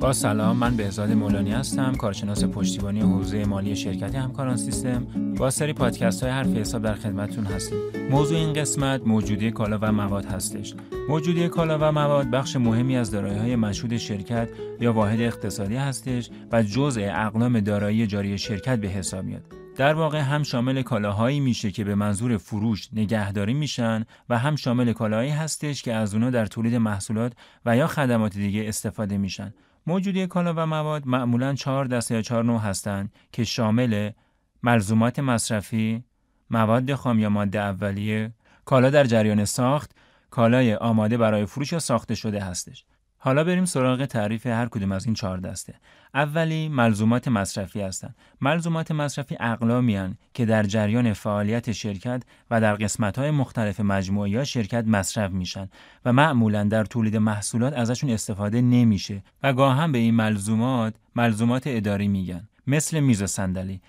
با سلام من بهزاد مولانی هستم کارشناس پشتیبانی حوزه مالی شرکت همکاران سیستم. با سری پادکست های حرف حساب در خدمتتون هستیم. موضوع این قسمت موجودی کالا و مواد هستش. موجودی کالا و مواد بخش مهمی از دارایی های مشهود شرکت یا واحد اقتصادی هستش و جزء اقلام دارایی جاری شرکت به حساب میاد. در واقع هم شامل کالاهایی میشه که به منظور فروش نگهداری میشن و هم شامل کالاهایی هستش که از اونا در تولید محصولات و یا خدمات دیگه استفاده میشن. موجودی کالا و مواد معمولا چهار دسته یا چهار نوع هستند که شامل ملزومات مصرفی، مواد خام یا ماده اولیه، کالا در جریان ساخت، کالای آماده برای فروش یا ساخته شده هستش. حالا بریم سراغ تعریف هر کدوم از این چهار دسته. اولی ملزومات مصرفی هستند. ملزومات مصرفی اقلامی که در جریان فعالیت شرکت و در قسمت‌های مختلف مجموعه یا شرکت مصرف میشن و معمولا در تولید محصولات ازشون استفاده نمیشه و گاه هم به این ملزومات ملزومات اداری میگن. مثل میز و صندلی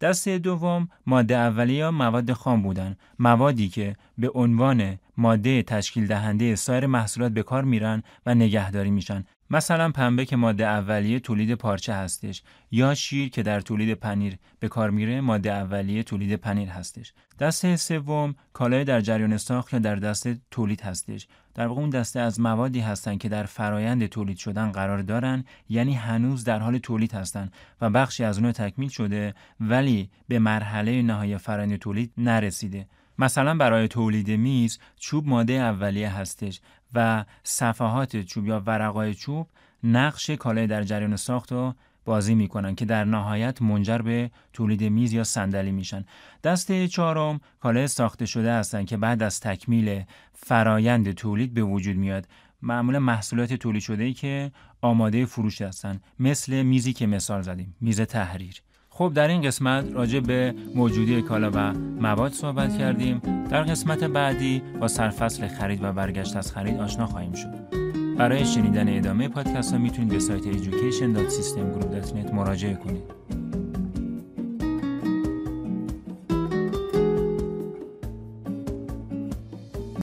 دسته دوم ماده اولیه یا مواد خام بودن. موادی که به عنوان ماده تشکیل دهنده سایر محصولات به کار میرن و نگهداری میشن. مثلا پنبه که ماده اولیه تولید پارچه هستش یا شیر که در تولید پنیر به کار میره ماده اولیه تولید پنیر هستش. دسته سوم کالای در جریان ساخت یا در دسته تولید هستش. در واقع اون دسته از موادی هستند که در فرایند تولید شدن قرار دارن یعنی هنوز در حال تولید هستند و بخشی از اونها تکمیل شده ولی به مرحله نهایی فرایند تولید نرسیده. مثلا برای تولید میز چوب ماده اولیه هستش و صفحات چوب یا ورقای چوب نقش کالای در جریان ساخت رو بازی می‌کنن که در نهایت منجر به تولید میز یا صندلی میشن. دسته چهارم کالای ساخته شده هستند که بعد از تکمیل فرایند تولید به وجود میاد. معمولا محصولات تولید شده ای که آماده فروش هستن. مثل میزی که مثال زدیم میز تحریر. خب در این قسمت راجع به موجودی کالا و مواد صحبت کردیم. در قسمت بعدی با سرفصل خرید و برگشت از خرید آشنا خواهیم شد. برای شنیدن ادامه پادکست ها می‌تونید به سایت education.systemgroup.net مراجعه کنید.